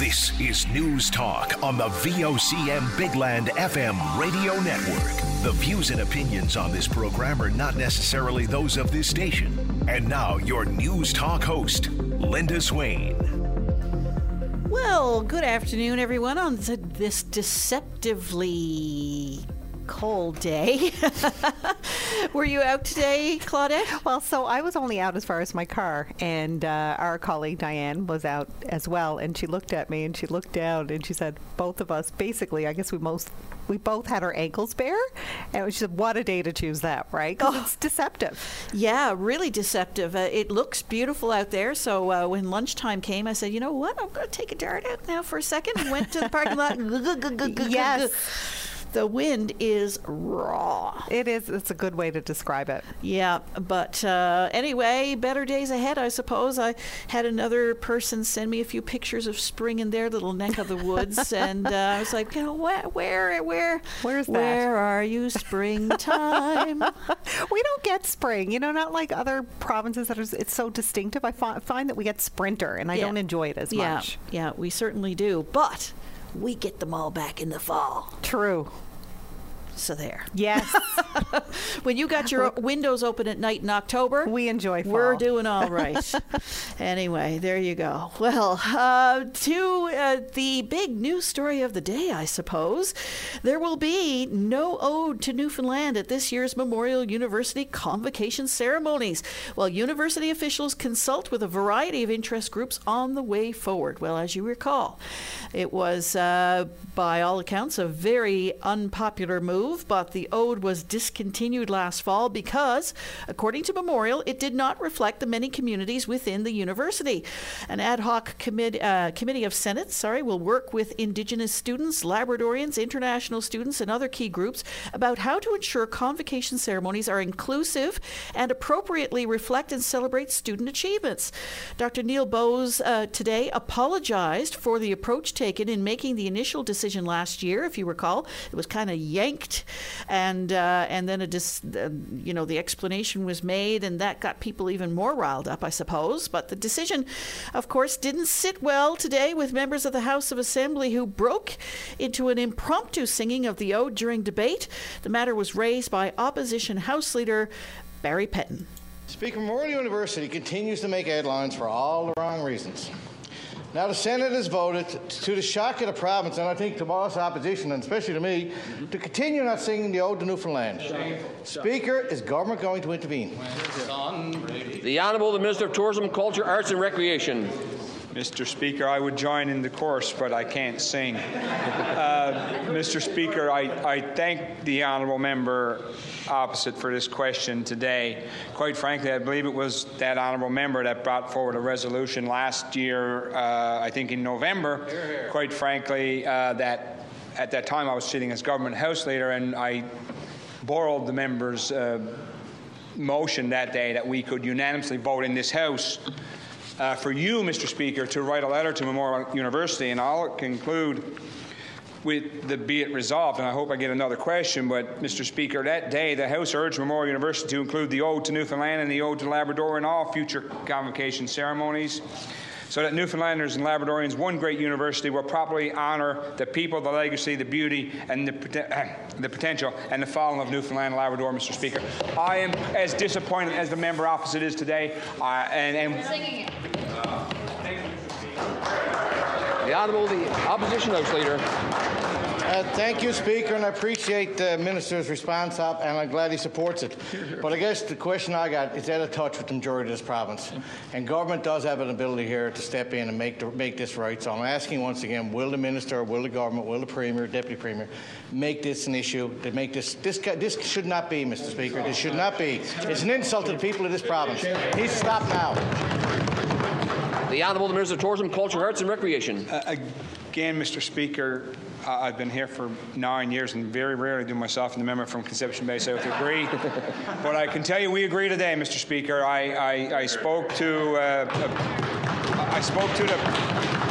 This is News Talk on the VOCM Big Land FM radio network. The views and opinions on this program are not necessarily those of this station. And now, your News Talk host, Linda Swain. Well, good afternoon, everyone, on this deceptively cold day. Were you out today, Claudette? Well, so I was only out as far as my car, and uh, our colleague Diane was out as well. And she looked at me and she looked down and she said, "Both of us, basically, I guess we most we both had our ankles bare." And she said, "What a day to choose that, right? Because oh. it's deceptive." Yeah, really deceptive. Uh, it looks beautiful out there. So uh, when lunchtime came, I said, "You know what? I'm going to take a dart out now for a second. And went to the parking lot. yes the wind is raw. It is. It's a good way to describe it. Yeah, but uh, anyway, better days ahead, I suppose. I had another person send me a few pictures of spring in their little neck of the woods, and uh, I was like, you know, where, where, where, where's that? Where are you, springtime? we don't get spring. You know, not like other provinces that are. It's so distinctive. I find that we get sprinter, and I yeah. don't enjoy it as yeah. much. Yeah, we certainly do, but we get them all back in the fall. True. So there. Yes. when you got your windows open at night in October, we enjoy fall. We're doing all right. anyway, there you go. Well, uh, to uh, the big news story of the day, I suppose. There will be no ode to Newfoundland at this year's Memorial University convocation ceremonies, while university officials consult with a variety of interest groups on the way forward. Well, as you recall, it was, uh, by all accounts, a very unpopular move, but the ode was discontinued last fall because, according to Memorial, it did not reflect the many communities within the university. An ad hoc commit, uh, committee of Senate, sorry, will work with Indigenous students, Labradorians, international students, and other key groups about how to ensure convocation ceremonies are inclusive and appropriately reflect and celebrate student achievements. Dr. Neil Bose uh, today apologized for the approach taken in making the initial decision last year. If you recall, it was kind of yanked, and uh, and then a dis- uh, you know the explanation was made, and that got people even more riled up, I suppose. But the decision, of course, didn't sit well today with members of the House of Assembly who broke into an impromptu singing of the ode during debate. The matter was raised by opposition House Leader Barry Petten. Speaker, Memorial University continues to make headlines for all the wrong reasons. Now, the Senate has voted, to the shock of the province, and I think to most opposition, and especially to me, to continue not singing the Ode to Newfoundland. Speaker, is government going to intervene? The Honourable the Minister of Tourism, Culture, Arts and Recreation. Mr. Speaker, I would join in the chorus, but I can't sing. Uh, Mr. Speaker, I, I thank the honourable member opposite for this question today. Quite frankly, I believe it was that honourable member that brought forward a resolution last year, uh, I think in November, here, here. quite frankly, uh, that at that time I was sitting as government house leader and I borrowed the member's uh, motion that day that we could unanimously vote in this House uh, for you, Mr. Speaker, to write a letter to Memorial University, and I'll conclude with the be it resolved, and I hope I get another question, but Mr. Speaker, that day the House urged Memorial University to include the Ode to Newfoundland and the Ode to Labrador in all future convocation ceremonies so that Newfoundlanders and Labradorians, one great university, will properly honour the people, the legacy, the beauty, and the, the potential and the fallen of Newfoundland and Labrador, Mr. Speaker. I am as disappointed as the member opposite is today. Uh, and, and the Honourable, the Opposition House Leader. Uh, thank you, Speaker, and I appreciate the Minister's response, up, and I'm glad he supports it. But I guess the question I got is out of touch with the majority of this province. And government does have an ability here to step in and make, the, make this right. So I'm asking once again, will the Minister, will the government, will the Premier, Deputy Premier, make this an issue, to make this, this, this should not be, Mr. Speaker, this should not be. It's an insult to the people of this province. He's stopped now. The Honourable Minister of Tourism, Culture, Arts and Recreation. Uh, again, Mr. Speaker, I've been here for nine years and very rarely do myself and the member from Conception Bay South agree. but I can tell you we agree today, Mr. Speaker. I, I, I spoke to uh, I spoke to the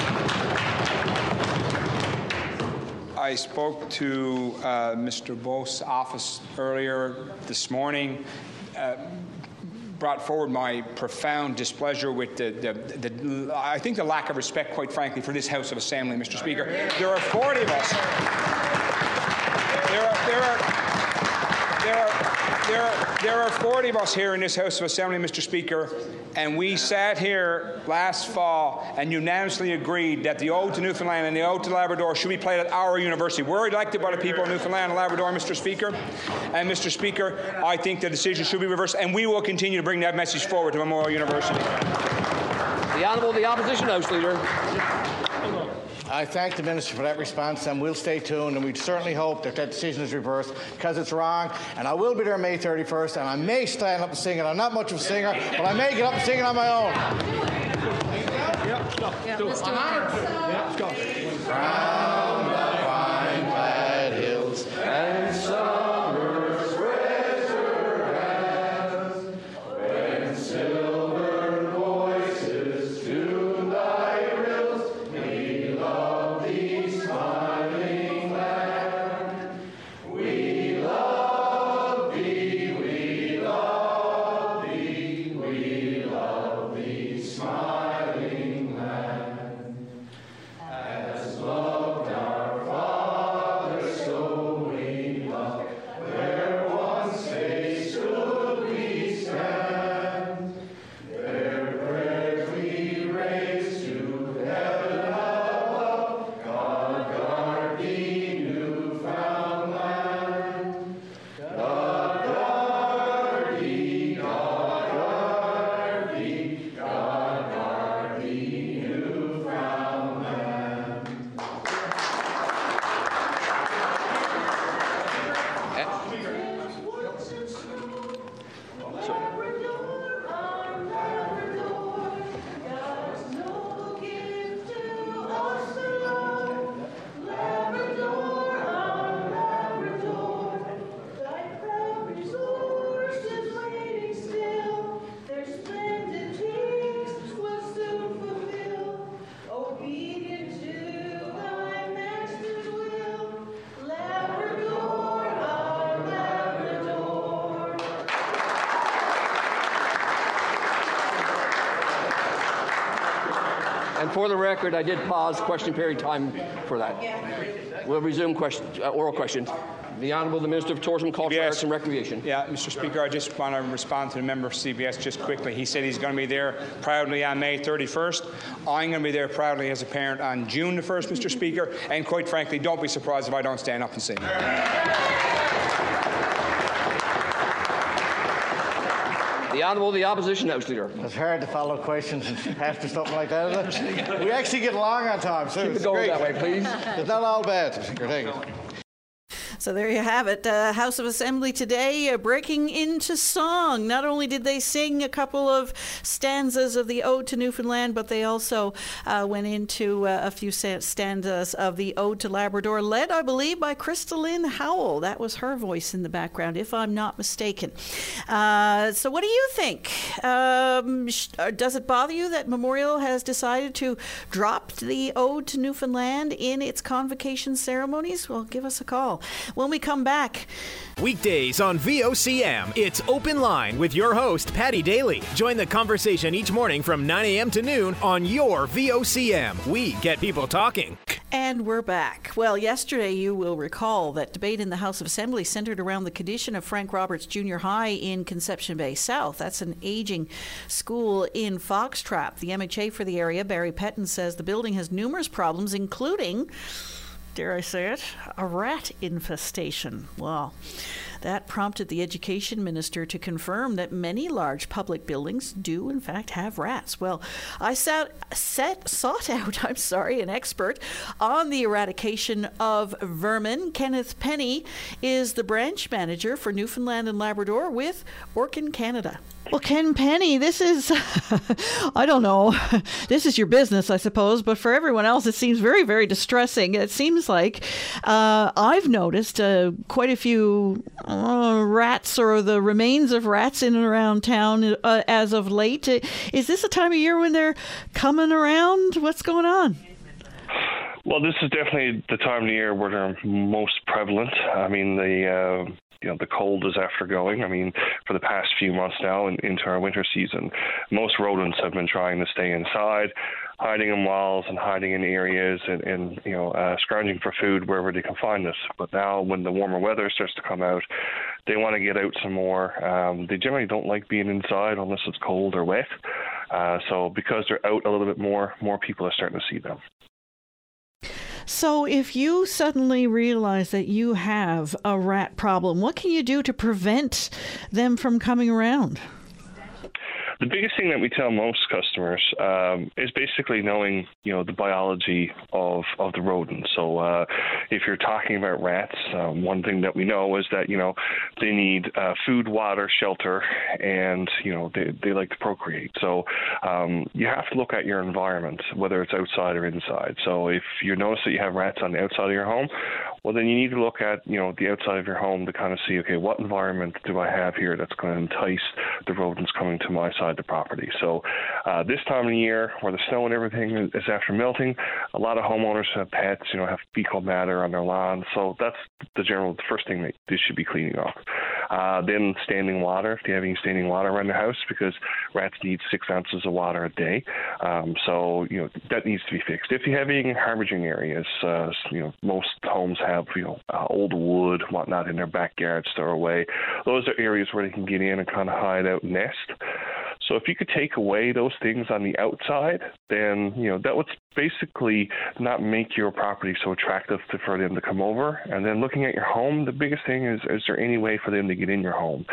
I spoke to uh, Mr. Bose's office earlier this morning. Uh, brought forward my profound displeasure with the, the, the, I think the lack of respect, quite frankly, for this House of Assembly, Mr. Speaker. There are 40 of us. There are, there are, there are there are, there are 40 of us here in this House of Assembly, Mr. Speaker, and we sat here last fall and unanimously agreed that the Ode to Newfoundland and the Ode to Labrador should be played at our university. We're elected by the people of Newfoundland and Labrador, Mr. Speaker. And, Mr. Speaker, I think the decision should be reversed, and we will continue to bring that message forward to Memorial University. The Honourable the Opposition House Leader. I thank the Minister for that response and we'll stay tuned and we certainly hope that that decision is reversed because it's wrong and I will be there May 31st and I may stand up and sing it. I'm not much of a singer, but I may get up and sing it on my own. Yeah, Mr. Yeah, let's And for the record, I did pause question period time for that. We'll resume question, uh, oral questions. The Honourable the Minister of Tourism, Culture, Yes. Arts and Recreation. Yeah, Mr. Speaker, I just want to respond to the member of CBS just quickly. He said he's going to be there proudly on May 31st. I'm going to be there proudly as a parent on June the 1st, Mr. Speaker. And quite frankly, don't be surprised if I don't stand up and sing. The Honourable the Opposition House Leader. It's hard to follow questions after something like that, isn't it? We actually get along on time, so Keep it's it going great. that way, please. It's not all bad. Speaker. Thank you. So there you have it. Uh, House of Assembly today uh, breaking into song. Not only did they sing a couple of stanzas of the Ode to Newfoundland, but they also uh, went into uh, a few stanzas of the Ode to Labrador, led, I believe, by Krista Lynn Howell. That was her voice in the background, if I'm not mistaken. Uh, so, what do you think? Um, uh, does it bother you that Memorial has decided to drop the Ode to Newfoundland in its convocation ceremonies? Well, give us a call. When we come back, Weekdays on VOCM, it's Open Line with your host, Paddy Daly. Join the conversation each morning from 9 a.m. to noon on your VOCM. We get people talking. And we're back. Well, yesterday you will recall that debate in the House of Assembly centered around the condition of Frank Roberts Junior High in Conception Bay South. That's an aging school in Foxtrap. The MHA for the area, Barry Petten, says the building has numerous problems, including dare I say it, a rat infestation. Well, that prompted the education minister to confirm that many large public buildings do, in fact, have rats. Well, I sat, set, sought out, I'm sorry, an expert on the eradication of vermin. Kenneth Penny is the branch manager for Newfoundland and Labrador with Orkin Canada. Well, Ken Penny, this is, I don't know, this is your business, I suppose, but for everyone else, it seems very, very distressing. It seems like uh, I've noticed uh, quite a few uh, rats or the remains of rats in and around town uh, as of late. Is this a time of year when they're coming around? What's going on? Well, this is definitely the time of the year where they're most prevalent. I mean, the uh, you know the cold is after going. I mean, for the past few months now and into our winter season, most rodents have been trying to stay inside, hiding in walls and hiding in areas and, and you know uh, scrounging for food wherever they can find us. But now, when the warmer weather starts to come out, they want to get out some more. Um, they generally don't like being inside unless it's cold or wet. Uh, so because they're out a little bit more, more people are starting to see them. So, if you suddenly realize that you have a rat problem, what can you do to prevent them from coming around? The biggest thing that we tell most customers um, is basically knowing, you know, the biology of, of the rodent. So uh, if you're talking about rats, um, one thing that we know is that, you know, they need uh, food, water, shelter, and, you know, they, they like to procreate. So um, you have to look at your environment, whether it's outside or inside. So if you notice that you have rats on the outside of your home, well, then you need to look at, you know, the outside of your home to kind of see, okay, what environment do I have here that's going to entice the rodents coming to my side the property? So uh, this time of the year, where the snow and everything is after melting, a lot of homeowners have pets, you know, have fecal matter on their lawn. So that's the general, the first thing that they should be cleaning off. Uh, then standing water, if you have any standing water around the house, because rats need six ounces of water a day. Um, so, you know, that needs to be fixed. If you have any hemorrhaging areas, uh, you know, most homes have, you know, uh, old wood, whatnot in their backyard, throw away. Those are areas where they can get in and kind of hide out nest. So if you could take away those things on the outside, then you know that would basically not make your property so attractive to, for them to come over. And then looking at your home, the biggest thing is: is there any way for them to get in your home?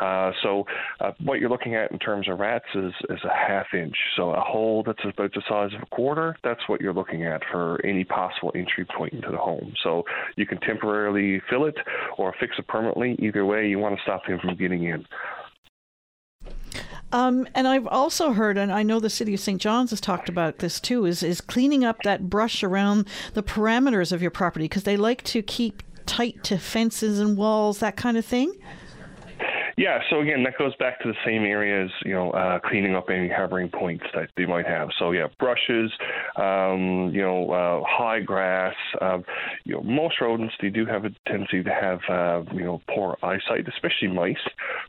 Uh, so uh, what you're looking at in terms of rats is is a half inch. So a hole that's about the size of a quarter. That's what you're looking at for any possible entry point into the home. So you can temporarily fill it or fix it permanently. Either way, you want to stop them from getting in. Um, and I've also heard, and I know the city of St. John's has talked about this too, is is cleaning up that brush around the parameters of your property because they like to keep tight to fences and walls, that kind of thing. Yeah, so again, that goes back to the same areas, you know, uh, cleaning up any harboring points that they might have. So yeah, brushes, um, you know, uh, high grass. Uh, you know, most rodents they do have a tendency to have, uh, you know, poor eyesight, especially mice.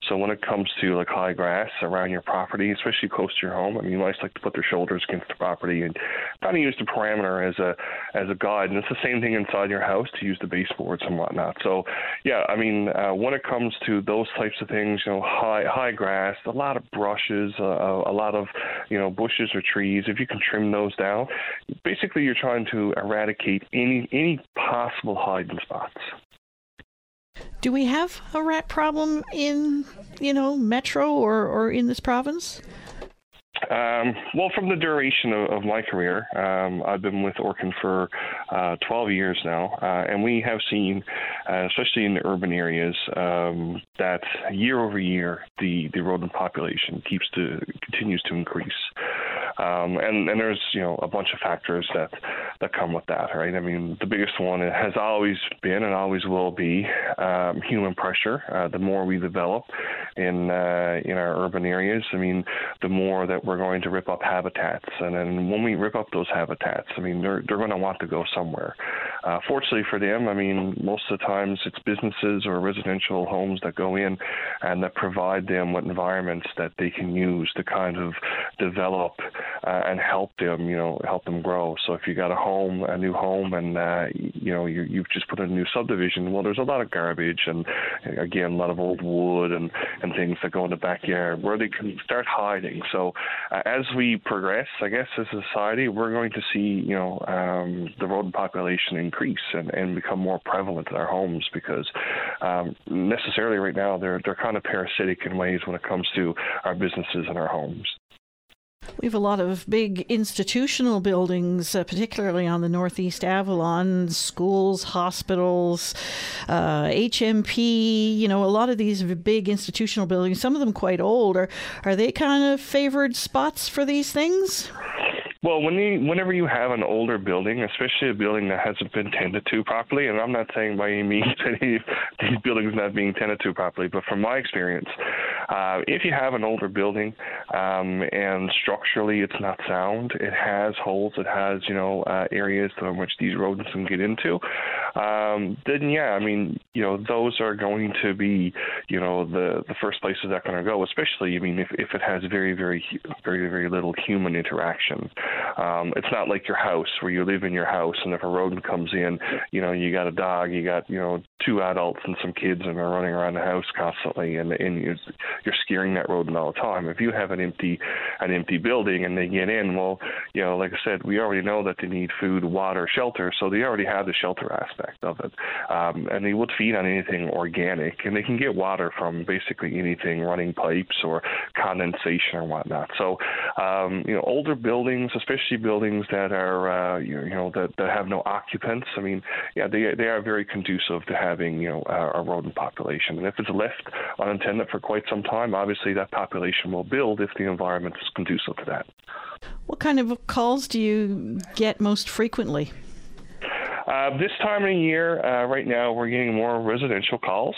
So when it comes to like high grass around your property, especially close to your home, I mean, mice like to put their shoulders against the property and kind of use the parameter as a as a guide. And it's the same thing inside your house to use the baseboards and whatnot. So yeah, I mean, uh, when it comes to those types of things, you know, high high grass, a lot of brushes, uh, a lot of you know bushes or trees. If you can trim those down, basically you're trying to eradicate any any possible hiding spots. Do we have a rat problem in, you know, Metro or, or in this province? Um, well, from the duration of, of my career, um, I've been with Orkin for uh, 12 years now, uh, and we have seen, uh, especially in the urban areas, um, that year over year the, the rodent population keeps to continues to increase. Um, and, and there's you know a bunch of factors that that come with that, right? I mean, the biggest one has always been and always will be um, human pressure. Uh, the more we develop in uh, in our urban areas, I mean, the more that we're going to rip up habitats, and then when we rip up those habitats, I mean, they're they're going to want to go somewhere. Uh, fortunately for them, I mean, most of the times it's businesses or residential homes that go in and that provide them with environments that they can use to kind of develop uh, and help them, you know, help them grow. So if you got a home, a new home, and uh, you know you, you've just put in a new subdivision, well, there's a lot of garbage and again a lot of old wood and and things that go in the backyard where they can start hiding. So uh, as we progress, I guess as a society, we're going to see you know um, the rodent population increase and, and become more prevalent in our homes because um, necessarily right now they're they're kind of parasitic in ways when it comes to our businesses and our homes. We have a lot of big institutional buildings, uh, particularly on the Northeast Avalon, schools, hospitals, uh, HMP, you know, a lot of these big institutional buildings, some of them quite old. Are, are they kind of favored spots for these things? Well, when you, whenever you have an older building, especially a building that hasn't been tended to properly, and I'm not saying by any means any these buildings not being tended to properly, but from my experience, uh, if you have an older building um, and structurally it's not sound, it has holes, it has you know uh, areas in which these rodents can get into, um, then yeah, I mean you know those are going to be you know the the first places that are going to go. Especially I mean if if it has very very very very little human interaction. Um, it's not like your house where you live in your house and if a rodent comes in, you know you got a dog, you got you know two adults and some kids and they're running around the house constantly and and you're, you're scaring that rodent all the time. If you have an empty an empty building and they get in, well, you know, like I said, we already know that they need food, water, shelter, so they already have the shelter aspect of it, um, and they would feed on anything organic, and they can get water from basically anything, running pipes or condensation or whatnot. So, um, you know, older buildings, especially buildings that are uh, you know that, that have no occupants. I mean, yeah, they they are very conducive to having you know a, a rodent population, and if it's left unattended for quite some time, obviously that population will build if the environment is conducive to that. What kind of calls do you get most frequently? Uh, this time of year, uh, right now, we're getting more residential calls.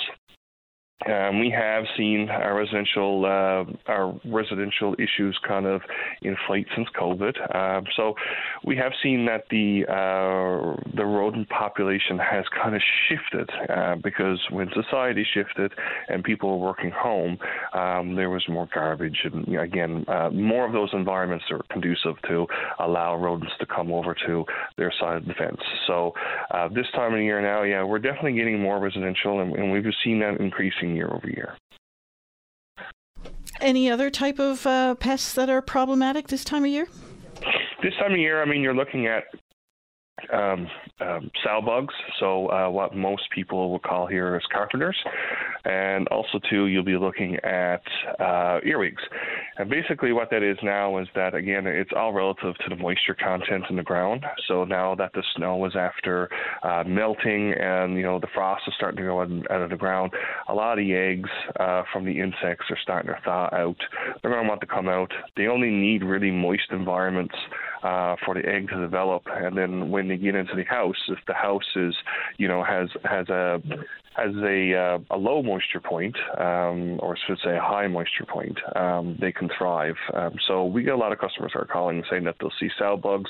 Um, we have seen our residential uh, our residential issues kind of inflate since COVID. Um, so we have seen that the uh, the rodent population has kind of shifted uh, because when society shifted and people were working home, um, there was more garbage and again uh, more of those environments are conducive to allow rodents to come over to their side of the fence. So uh, this time of year now, yeah, we're definitely getting more residential, and, and we've seen that increasing year over year. Any other type of uh, pests that are problematic this time of year? This time of year, I mean, you're looking at um, um, sow bugs, so uh, what most people will call here is carpenters, and also too you'll be looking at uh, earwigs. And basically, what that is now is that again it's all relative to the moisture content in the ground. So now that the snow is after uh, melting and you know the frost is starting to go out of the ground, a lot of the eggs uh, from the insects are starting to thaw out. They're going to want to come out. They only need really moist environments uh, for the egg to develop, and then when get into the house, if the house is, you know, has has a has a uh, a low moisture point, um, or should say a high moisture point, um, they can thrive. Um, so we get a lot of customers are calling saying that they'll see sow bugs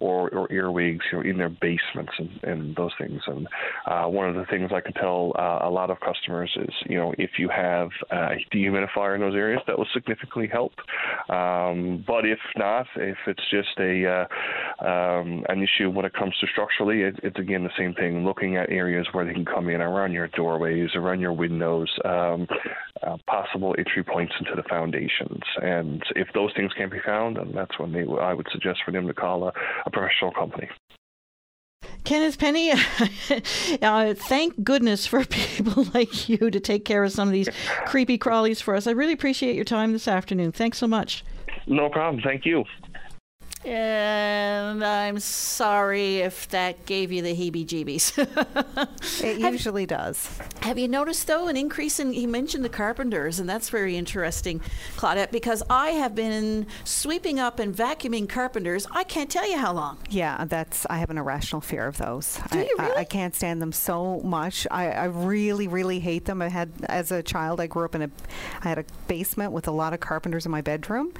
or, or earwigs you know, in their basements and, and those things. And uh, one of the things I can tell uh, a lot of customers is, you know, if you have a dehumidifier in those areas, that will significantly help. Um, but if not, if it's just a uh, um, an issue when it comes to structurally, it, it's again the same thing. Looking at areas where they can come in around your doorways, around your windows, um, uh, possible entry points into the foundations. And if those things can't be found, then that's when they I would suggest for them to call a, a professional company. Kenneth Penny, uh, thank goodness for people like you to take care of some of these creepy crawlies for us. I really appreciate your time this afternoon. Thanks so much. No problem. Thank you. And I'm sorry if that gave you the heebie jeebies. It usually does. Have you noticed, though, an increase in, he mentioned the carpenters, and that's very interesting, Claudette, because I have been sweeping up and vacuuming carpenters, I can't tell you how long. Yeah, that's. I have an irrational fear of those. Do I, you I, really? I can't stand them so much. I, I really, really hate them. I had, as a child, I grew up in a, I had a basement with a lot of carpenters in my bedroom,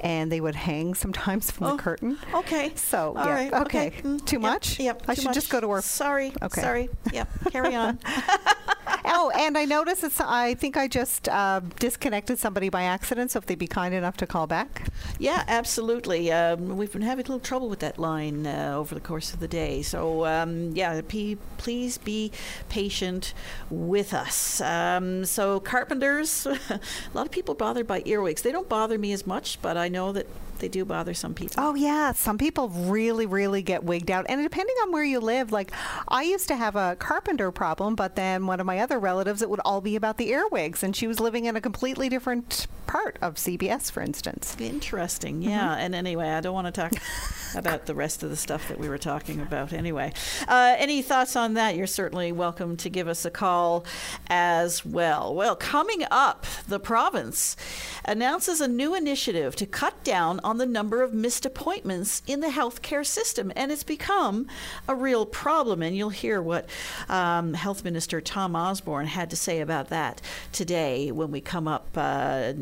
and they would hang sometimes from Oh, the curtain. Okay. So All yeah, right, okay. Mm, Too yep, much. Yep. I should just go to work. Sorry. Okay. Sorry. Yep. Carry on. oh, and I noticed it's. I think I just uh, disconnected somebody by accident. So if they'd be kind enough to call back. Yeah, absolutely. Um, we've been having a little trouble with that line uh, over the course of the day. So, um, yeah, p- please be patient with us. Um, so, carpenters, a lot of people bothered by earwigs. They don't bother me as much, but I know that they do bother some people. Oh yeah, some people really, really get wigged out, and depending on where you live, like I used to have a carpenter problem, but then one of my other relatives, it would all be about the earwigs, and she was living in a completely different part of CBS, for instance. Interesting, yeah. And anyway, I don't want to talk about the rest of the stuff that we were talking about. Anyway, uh, any thoughts on that? You're certainly welcome to give us a call as well. Well, coming up, the province announces a new initiative to cut down on the number of missed appointments in the healthcare system, and it's become a real problem. And you'll hear what um, Health Minister Tom Osborne had to say about that today when we come up uh,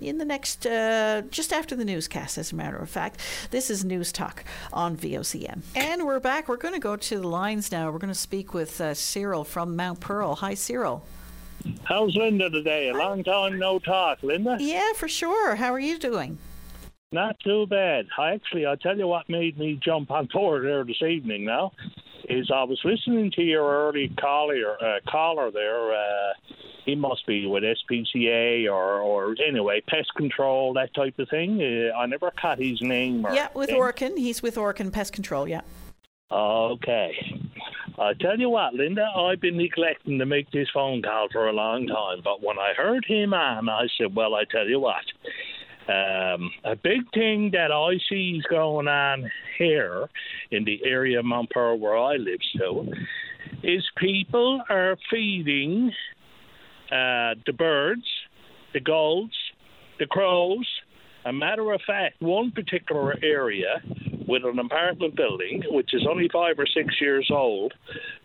in the next, uh, just after the newscast, as a matter of fact. This is News Talk on VOCM. And we're back. We're going to go to the lines now. We're going to speak with uh, Cyril from Mount Pearl. Hi, Cyril. How's Linda today? A long time no talk, Linda. Yeah, for sure. How are you doing? Not too bad. I actually, I'll tell you what made me jump on board there this evening. Now, is I was listening to your early caller, uh, caller there. Uh, he must be with SPCA or, or anyway, pest control, that type of thing. Uh, I never caught his name. Or Yeah, with anything. Orkin. He's with Orkin Pest Control, yeah. Okay. I tell you what, Linda, I've been neglecting to make this phone call for a long time, but when I heard him on, I said, well, I tell you what, um, a big thing that I see is going on here in the area of Mount Pearl where I live so is people are feeding uh, the birds, the gulls, the crows. A matter of fact, one particular area with an apartment building, which is only five or six years old,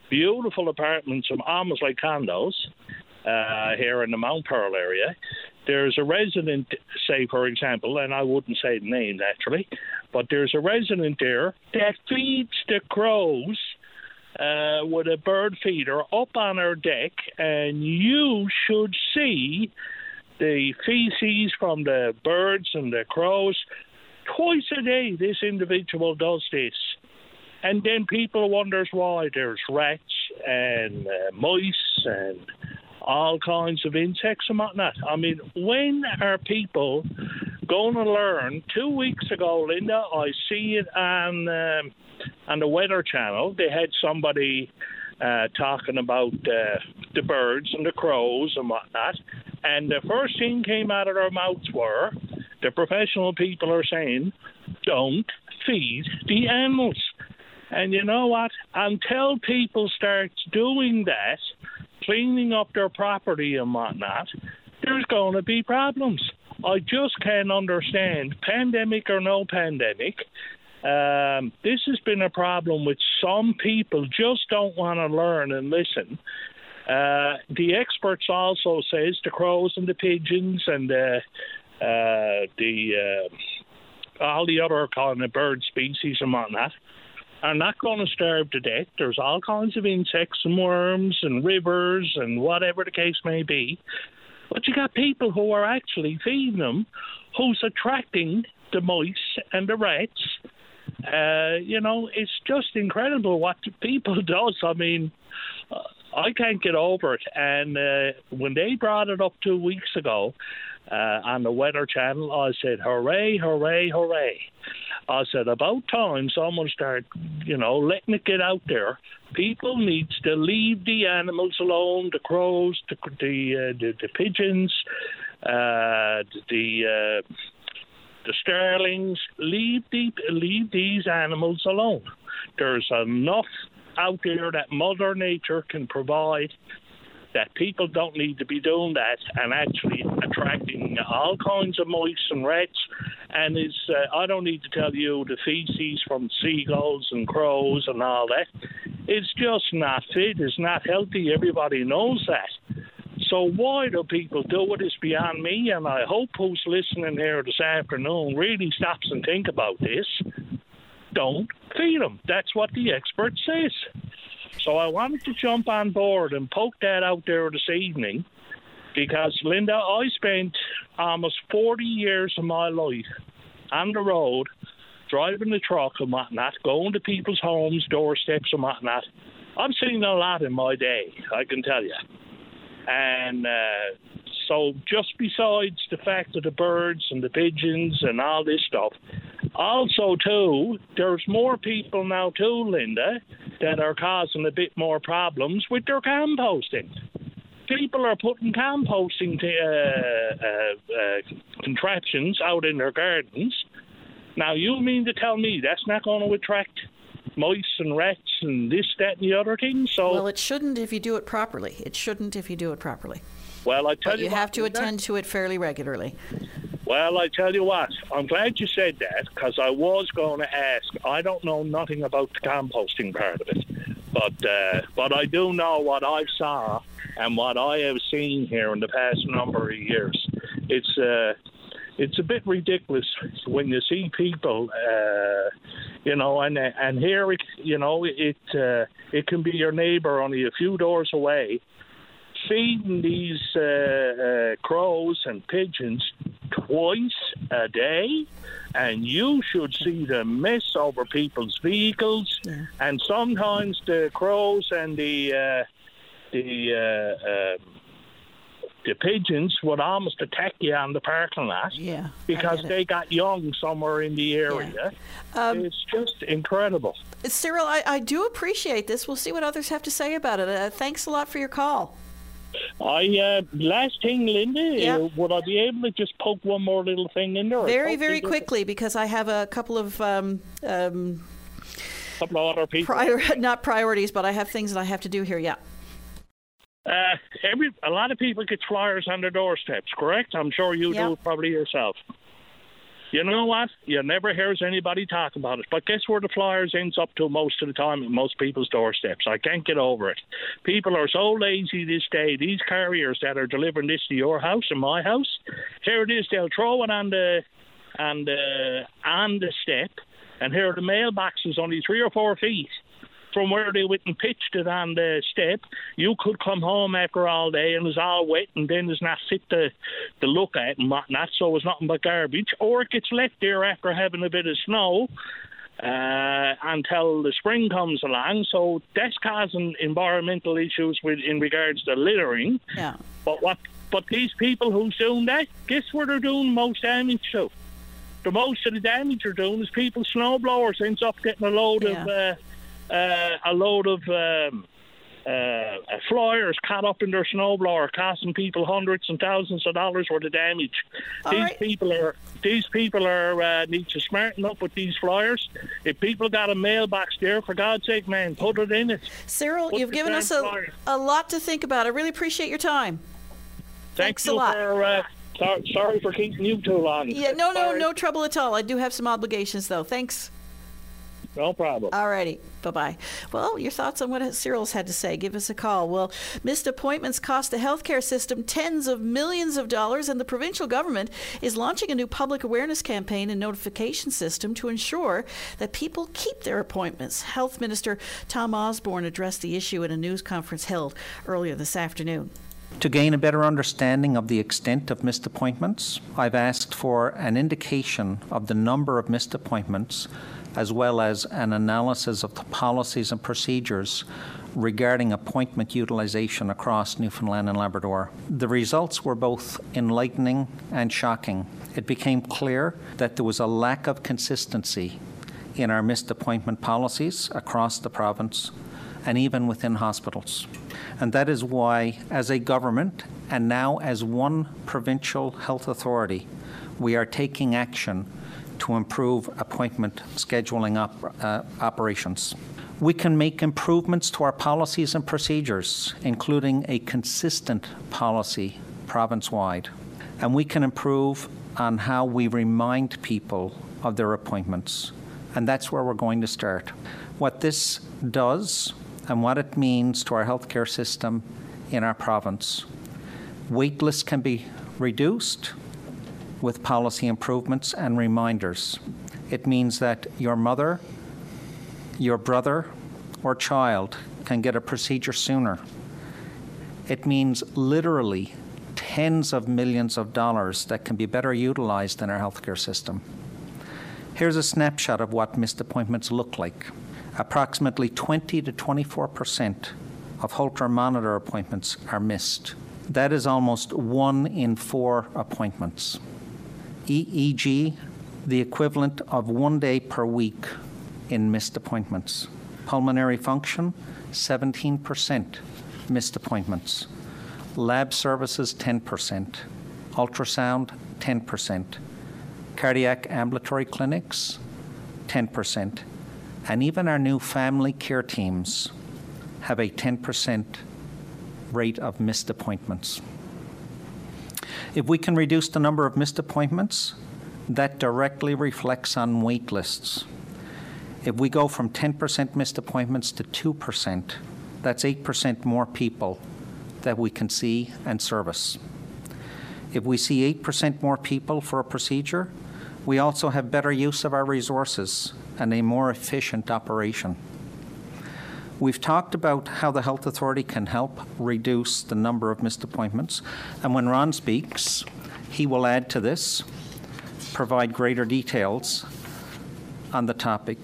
beautiful apartments, almost like condos, uh, here in the Mount Pearl area. There's a resident, say, for example, and I wouldn't say the name naturally, but there's a resident there that feeds the crows uh, with a bird feeder up on her deck, and you should see the feces from the birds and the crows twice a day. This individual does this, and then people wonders why there's rats and uh, mice and all kinds of insects and whatnot. I mean, when are people going to learn? Two weeks ago, Linda, I see it on um, on the Weather Channel. They had somebody uh, talking about uh, the birds and the crows and whatnot, and the first thing came out of their mouths were the professional people are saying, "Don't feed the animals." And you know what? Until people start doing that, cleaning up their property and whatnot, there's going to be problems. I just can't understand, pandemic or no pandemic. Um, this has been a problem which some people just don't want to learn and listen. Uh, the experts also says the crows and the pigeons and the uh, the uh, all the other kind of bird species and whatnot are not going to starve to death. There's all kinds of insects and worms and rivers and whatever the case may be. But you got people who are actually feeding them, who's attracting the mice and the rats. Uh, you know, it's just incredible what people does. I mean, uh, I can't get over it. And uh, when they brought it up two weeks ago uh, on the Weather Channel, I said, "Hooray! Hooray! Hooray!" I said, "About time someone start, you know, letting it get out there. People needs to leave the animals alone. The crows, the the uh, the, the pigeons, uh, the uh, the starlings. Leave the leave these animals alone. There's enough out there that Mother Nature can provide that people don't need to be doing that and actually attracting all kinds of mice and rats. And is uh, I don't need to tell you the feces from seagulls and crows and all that. It's just not fit. It's not healthy. Everybody knows that. So why do people do it is beyond me, and I hope who's listening here this afternoon really stops and think about this. Don't feed them. That's what the expert says. So I wanted to jump on board and poke that out there this evening because, Linda, I spent almost 40 years of my life on the road, driving the truck and whatnot, going to people's homes, doorsteps and whatnot. I've seen a lot in my day, I can tell you. And uh, so, just besides the fact of the birds and the pigeons and all this stuff, also too, there's more people now too, Linda, that are causing a bit more problems with their composting. People are putting composting to, uh, uh, uh, contraptions out in their gardens, Now, you mean to tell me that's not going to attract mice and rats and this, that, and the other thing? So, Well, it shouldn't if you do it properly. It shouldn't if you do it properly. well, I tell But you, you have to attend to it fairly regularly. Well, I tell you what, I'm glad you said that because I was going to ask. I don't know nothing about the composting part of it, but uh, but I do know what I've saw and what I have seen here in the past number of years. It's uh, it's a bit ridiculous when you see people, uh, you know, and and here it, you know, it uh, it can be your neighbour only a few doors away, feeding these uh, uh, crows and pigeons twice a day, and you should see the mess over people's vehicles. And sometimes the crows and the uh, the uh, uh, the pigeons would almost attack you on the parking lot. Yeah, because they got young somewhere in the area. Um, it's just incredible. Cyril, I, I do appreciate this. We'll see what others have to say about it. Uh, thanks a lot for your call. I uh, last thing, Linda, Yeah. uh, would I be able to just poke one more little thing in there? Very, very it quickly, because I have a couple of um, um, couple of other people. prior, not priorities, but I have things that I have to do here. Yeah. Uh, every a lot of people get flyers on their doorsteps, correct? I'm sure you Yeah. do probably yourself. You know what? You never hears anybody talk about it. But guess where the flyers ends up to most of the time at most people's doorsteps? I can't get over it. People are so lazy this day. These carriers that are delivering this to your house and my house, here it is. They'll throw it on the on the on the step, and here the mailbox is only three or four feet from where they went and pitched it on the step, you could come home after all day and it's all wet and then it's not fit to, to look at and whatnot, so it's nothing but garbage. Or it gets left there after having a bit of snow uh, until the spring comes along. So that's causing environmental issues with in regards to littering. Yeah. But what? But these people who's doing that, guess where they're doing most damage to? The most of the damage they're doing is people snowblowers ends up getting a load of uh, uh, a load of um, uh, flyers caught up in their snowblower, costing people hundreds and thousands of dollars worth of damage. All these right. people are these people are uh, need to smarten up with these flyers. If people got a mailbox there, for God's sake, man, put it in it. Cyril, Put you've given us a, flyer. a lot to think about. I really appreciate your time. Thank Thanks you a lot. for. Uh, so- sorry for keeping you too long. Yeah, no, no, no trouble at all. I do have some obligations, though. Thanks. No problem. All righty. bye bye. Well, your thoughts on what Cyril's had to say? Give us a call. Well, missed appointments cost the healthcare system tens of millions of dollars, and the provincial government is launching a new public awareness campaign and notification system to ensure that people keep their appointments. Health Minister Tom Osborne addressed the issue at a news conference held earlier this afternoon. To gain a better understanding of the extent of missed appointments, I've asked for an indication of the number of missed appointments as well as an analysis of the policies and procedures regarding appointment utilization across Newfoundland and Labrador. The results were both enlightening and shocking. It became clear that there was a lack of consistency in our missed appointment policies across the province and even within hospitals. And that is why, as a government and now as one provincial health authority, we are taking action to improve appointment scheduling op- uh, operations. We can make improvements to our policies and procedures, including a consistent policy province wide. And we can improve on how we remind people of their appointments. And that's where we're going to start. What this does and what it means to our healthcare system in our province. Wait lists can be reduced with policy improvements and reminders. It means that your mother, your brother, or child can get a procedure sooner. It means literally tens of millions of dollars that can be better utilized in our healthcare system. Here's a snapshot of what missed appointments look like. Approximately 20 to 24 percent of Holter monitor appointments are missed. That is almost one in four appointments. EEG, the equivalent of one day per week in missed appointments. Pulmonary function, 17% missed appointments. Lab services, 10%. Ultrasound, 10%. cardiac ambulatory clinics, 10%. And even our new family care teams have a 10% rate of missed appointments. If we can reduce the number of missed appointments, that directly reflects on wait lists. If we go from 10% missed appointments to 2%, that's 8% more people that we can see and service. If we see 8% more people for a procedure, we also have better use of our resources and a more efficient operation. We've talked about how the Health Authority can help reduce the number of missed appointments, and when Ron speaks, he will add to this, provide greater details on the topic.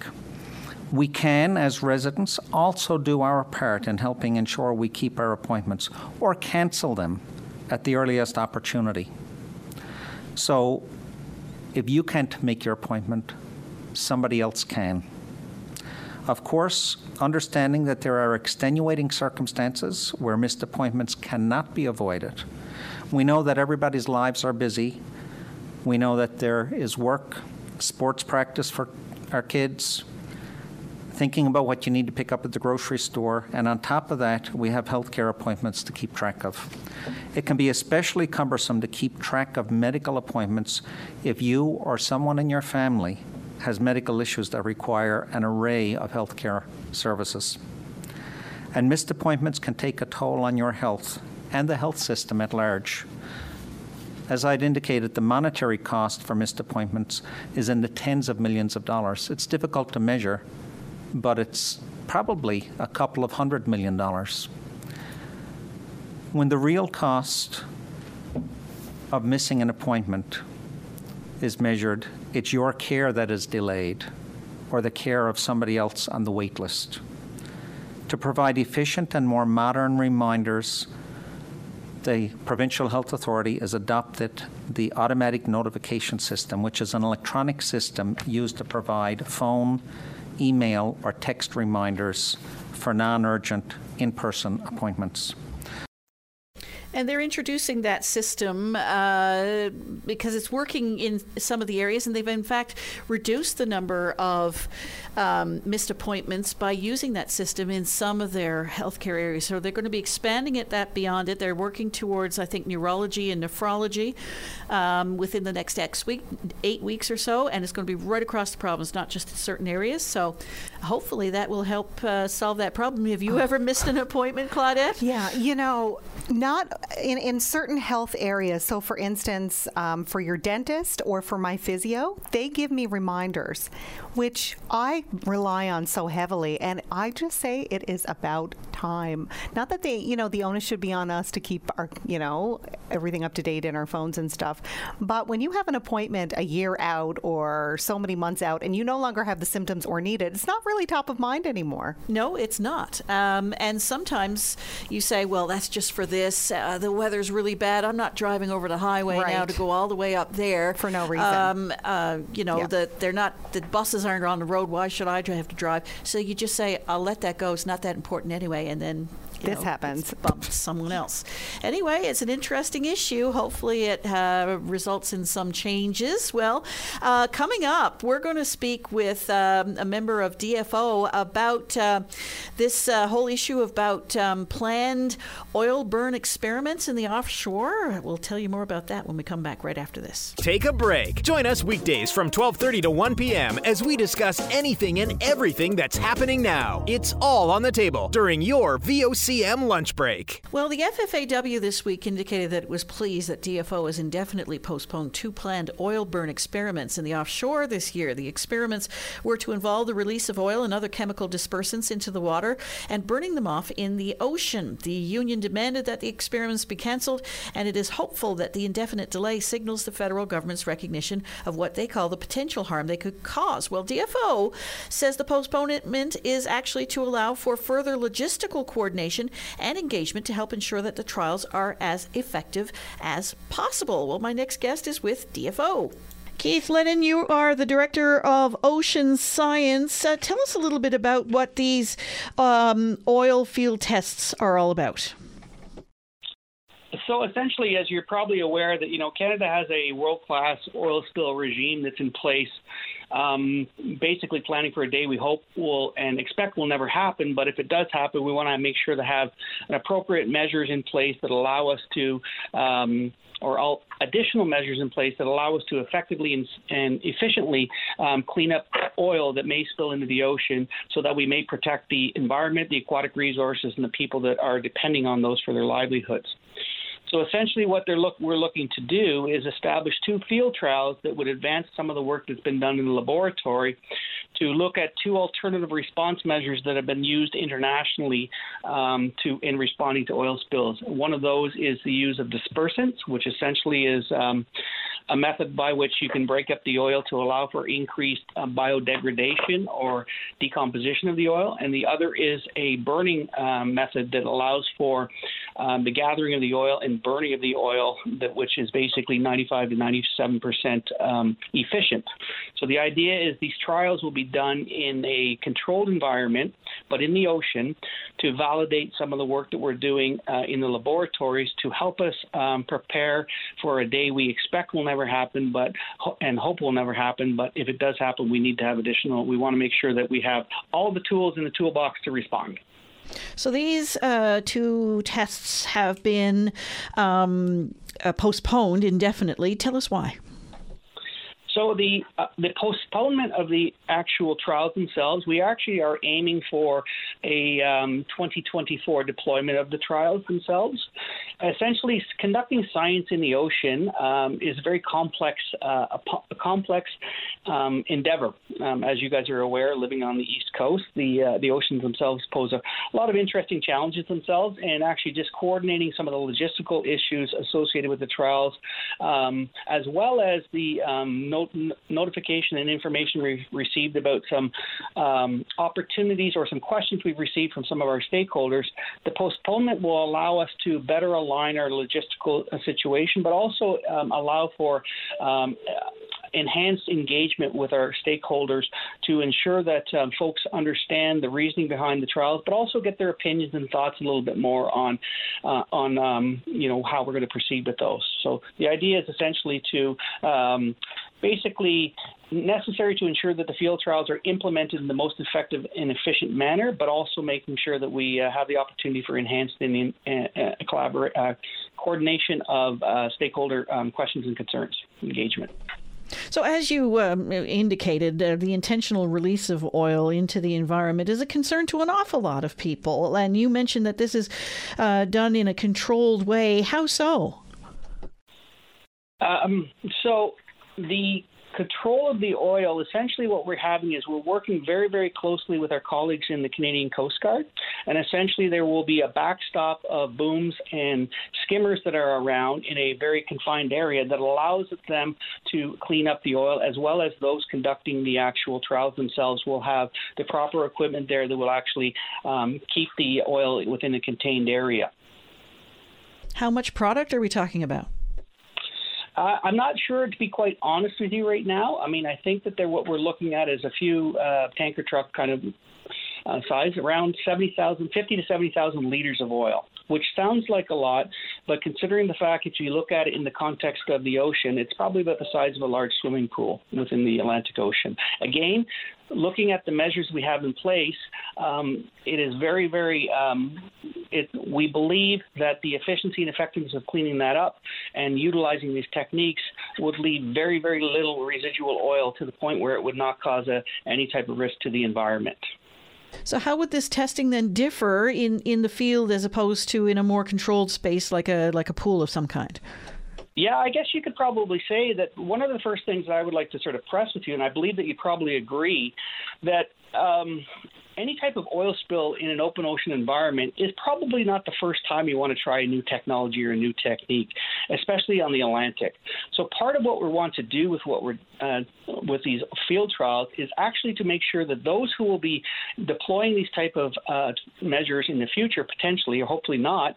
We can, as residents, also do our part in helping ensure we keep our appointments or cancel them at the earliest opportunity. So, if you can't make your appointment, somebody else can. Of course, understanding that there are extenuating circumstances where missed appointments cannot be avoided. We know that everybody's lives are busy. We know that there is work, sports practice for our kids, thinking about what you need to pick up at the grocery store, and on top of that, we have healthcare appointments to keep track of. It can be especially cumbersome to keep track of medical appointments if you or someone in your family has medical issues that require an array of healthcare services. And missed appointments can take a toll on your health and the health system at large. As I'd indicated, the monetary cost for missed appointments is in the tens of millions of dollars. It's difficult to measure, but it's probably a couple of hundred million dollars. When the real cost of missing an appointment is measured, it's your care that is delayed or the care of somebody else on the wait list. To provide efficient and more modern reminders, the Provincial Health Authority has adopted the automatic notification system, which is an electronic system used to provide phone, email, or text reminders for non urgent in person appointments. And they're introducing that system uh, because it's working in some of the areas, and they've in fact reduced the number of um, missed appointments by using that system in some of their healthcare areas. So they're going to be expanding it that beyond it. They're working towards, I think, neurology and nephrology um, within the next X week, eight weeks or so, and it's going to be right across the province, not just in certain areas. So hopefully that will help uh, solve that problem. Have you ever missed an appointment, Claudette? Yeah, you know, not in, in certain health areas. So, for instance, um, for your dentist or for my physio, they give me reminders, which I rely on so heavily. And I just say it is about time. Not that they, you know, the onus should be on us to keep our, you know, everything up to date in our phones and stuff. But when you have an appointment a year out or so many months out and you no longer have the symptoms or need it, it's not really top of mind anymore. No, it's not. Um, and sometimes you say, well, that's just for this. Uh, the weather's really bad. I'm not driving over the highway right. now to go all the way up there For no reason. Um, uh, you know, Yeah. the, they're not. The buses aren't on the road. Why should I have to drive? So you just say, I'll let that go. It's not that important anyway. And then. You This know, happens. it's bumped someone else. Anyway, it's an interesting issue. Hopefully, it uh, results in some changes. Well, uh, coming up, we're going to speak with um, a member of DFO about uh, this uh, whole issue about um, planned oil burn experiments in the offshore. We'll tell you more about that when we come back right after this. Take a break. Join us weekdays from 12:30 to 1 p.m. as we discuss anything and everything that's happening now. It's all on the table during your VOCM lunch break. Well, the FFAW this week indicated that it was pleased that DFO has indefinitely postponed two planned oil burn experiments in the offshore this year. The experiments were to involve the release of oil and other chemical dispersants into the water and burning them off in the ocean. The union demanded that the experiments be cancelled, and it is hopeful that the indefinite delay signals the federal government's recognition of what they call the potential harm they could cause. Well, DFO says the postponement is actually to allow for further logistical coordination and engagement to help ensure that the trials are as effective as possible. Well, my next guest is with DFO. Keith Lennon, you are the director of ocean science. Uh, tell us a little bit about what these um, oil field tests are all about. So essentially, as you're probably aware, that you know Canada has a world-class oil spill regime that's in place. Um, basically, planning for a day we hope will and expect will never happen. But if it does happen, we want to make sure to have an appropriate measures in place that allow us to. Um, or all additional measures in place that allow us to effectively and, and efficiently um, clean up oil that may spill into the ocean so that we may protect the environment, the aquatic resources, and the people that are depending on those for their livelihoods. So essentially, what they're look, we're looking to do is establish two field trials that would advance some of the work that's been done in the laboratory to look at two alternative response measures that have been used internationally um, to in responding to oil spills. One of those is the use of dispersants, which essentially is um, a method by which you can break up the oil to allow for increased uh, biodegradation or decomposition of the oil, and the other is a burning um, method that allows for um, the gathering of the oil and burning of the oil, that which is basically 95 to 97 percent um, efficient. So the idea is these trials will be done in a controlled environment, but in the ocean, to validate some of the work that we're doing uh, in the laboratories to help us um, prepare for a day we expect will never happen, but and hope will never happen. But if it does happen, we need to have additional. We want to make sure that we have all the tools in the toolbox to respond. So these uh, two tests have been um, uh, postponed indefinitely. Tell us why. So the uh, the postponement of the actual trials themselves, we actually are aiming for a um, 2024 deployment of the trials themselves. Essentially, conducting science in the ocean um, is a very complex uh, a, a complex um, endeavor. Um, as you guys are aware, living on the east coast, the uh, the oceans themselves pose a lot of interesting challenges themselves, and actually just coordinating some of the logistical issues associated with the trials, um, as well as the um, no- notification and information we've received about some opportunities or some questions we've received from some of our stakeholders. The postponement will allow us to better align our logistical situation, but also um, allow for um, enhanced engagement with our stakeholders to ensure that um, folks understand the reasoning behind the trials, but also get their opinions and thoughts a little bit more on uh, on um, you know how we're going to proceed with those. So the idea is essentially to um, basically necessary to ensure that the field trials are implemented in the most effective and efficient manner, but also making sure that we uh, have the opportunity for enhanced and uh, uh, coordination of uh, stakeholder um, questions and concerns engagement. So, as you um, indicated, uh, the intentional release of oil into the environment is a concern to an awful lot of people. And you mentioned that this is uh, done in a controlled way. How so? Um, so, the control of the oil, essentially what we're having is we're working very, very closely with our colleagues in the Canadian Coast Guard. And essentially there will be a backstop of booms and skimmers that are around in a very confined area that allows them to clean up the oil, as well as those conducting the actual trials themselves will have the proper equipment there that will actually um, keep the oil within a contained area. How much product are we talking about? Uh, I'm not sure, to be quite honest with you right now. I mean, I think that they're, what we're looking at is a few uh, tanker truck kind of uh, size, around 70,000, 50 to 70,000 liters of oil, which sounds like a lot, but considering the fact that you look at it in the context of the ocean, it's probably about the size of a large swimming pool within the Atlantic Ocean. Again, looking at the measures we have in place, um, it is very, very. Um, it, we believe that the efficiency and effectiveness of cleaning that up and utilizing these techniques would leave very, very little residual oil to the point where it would not cause a, any type of risk to the environment. So, how would this testing then differ in, in the field as opposed to in a more controlled space like a like a pool of some kind? Yeah, I guess you could probably say that one of the first things that I would like to sort of press with you, and I believe that you probably agree, that um, any type of oil spill in an open ocean environment is probably not the first time you want to try a new technology or a new technique, especially on the Atlantic. So part of what we want to do with what we're uh, with these field trials is actually to make sure that those who will be deploying these type of uh, measures in the future, potentially or hopefully not,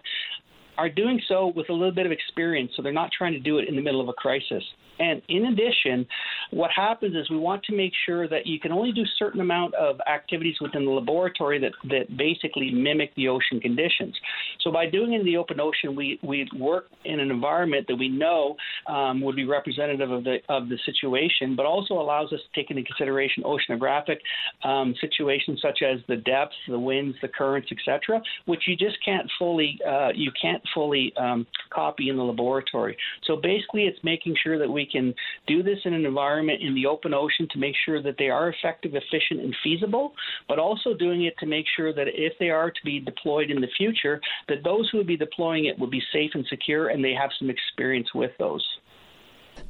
are doing so with a little bit of experience, so they're not trying to do it in the middle of a crisis. And in addition, what happens is we want to make sure that you can only do certain amount of activities within the laboratory that, that basically mimic the ocean conditions. So by doing it in the open ocean, we we work in an environment that we know um, would be representative of the of the situation, but also allows us to take into consideration oceanographic um, situations such as the depth, the winds, the currents, etc., which you just can't fully uh, you can't fully um, copy in the laboratory. So basically, it's making sure that we can do this in an environment in the open ocean to make sure that they are effective, efficient, and feasible, but also doing it to make sure that if they are to be deployed in the future, that those who would be deploying it will be safe and secure and they have some experience with those.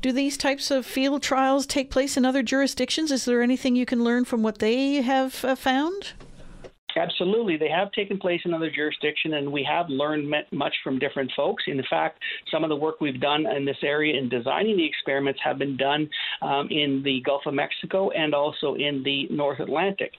Do these types of field trials take place in other jurisdictions? Is there anything you can learn from what they have uh, found? Absolutely. They have taken place in other jurisdictions, and we have learned much from different folks. In fact, some of the work we've done in this area in designing the experiments have been done um, in the Gulf of Mexico and also in the North Atlantic.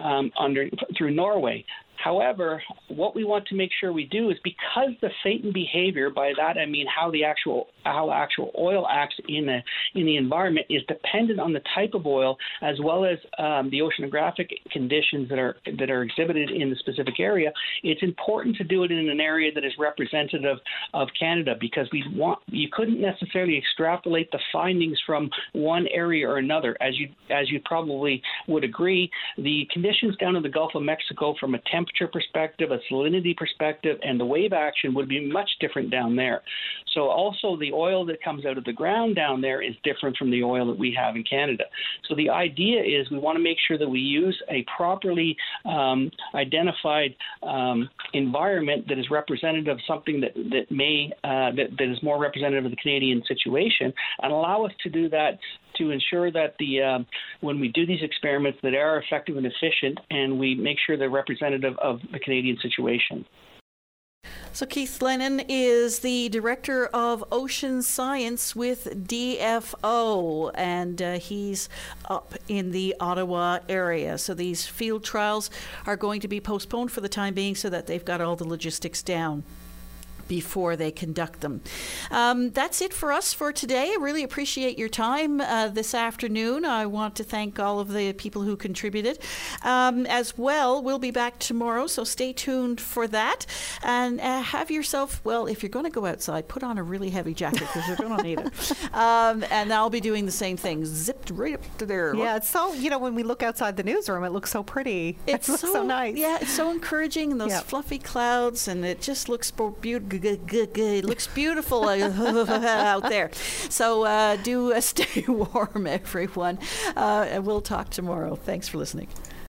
Um, under through Norway. However, what we want to make sure we do is because the fate and behavior, by that I mean how the actual how actual oil acts in the in the environment, is dependent on the type of oil as well as um, the oceanographic conditions that are that are exhibited in the specific area. It's important to do it in an area that is representative of Canada because we want you couldn't necessarily extrapolate the findings from one area or another. As you as you probably would agree, the conditions down in the Gulf of Mexico from a temperature temperature perspective, a salinity perspective, and the wave action would be much different down there. So also the oil that comes out of the ground down there is different from the oil that we have in Canada. So the idea is we want to make sure that we use a properly um, identified um, environment that is representative of something that that may uh, that, that is more representative of the Canadian situation, and allow us to do that to ensure that the uh, when we do these experiments that they are effective and efficient, and we make sure they're representative of the Canadian situation. So, Keith Lennon is the Director of Ocean Science with DFO, and uh, he's up in the Ottawa area. So, these field trials are going to be postponed for the time being so that they've got all the logistics down before they conduct them. Um, that's it for us for today. I really appreciate your time uh, this afternoon. I want to thank all of the people who contributed. Um, as well, we'll be back tomorrow, so stay tuned for that. And uh, have yourself, well, if you're going to go outside, put on a really heavy jacket because you're going to need it. Um, and I'll be doing the same thing, zipped right up to there. Yeah, it's so, you know, when we look outside the newsroom, it looks so pretty. It's it looks so, so nice. Yeah, it's so encouraging, and those Yep. fluffy clouds, and it just looks beautiful. It looks beautiful uh, out there. So uh, do uh, stay warm, everyone. Uh, and we'll talk tomorrow. Thanks for listening.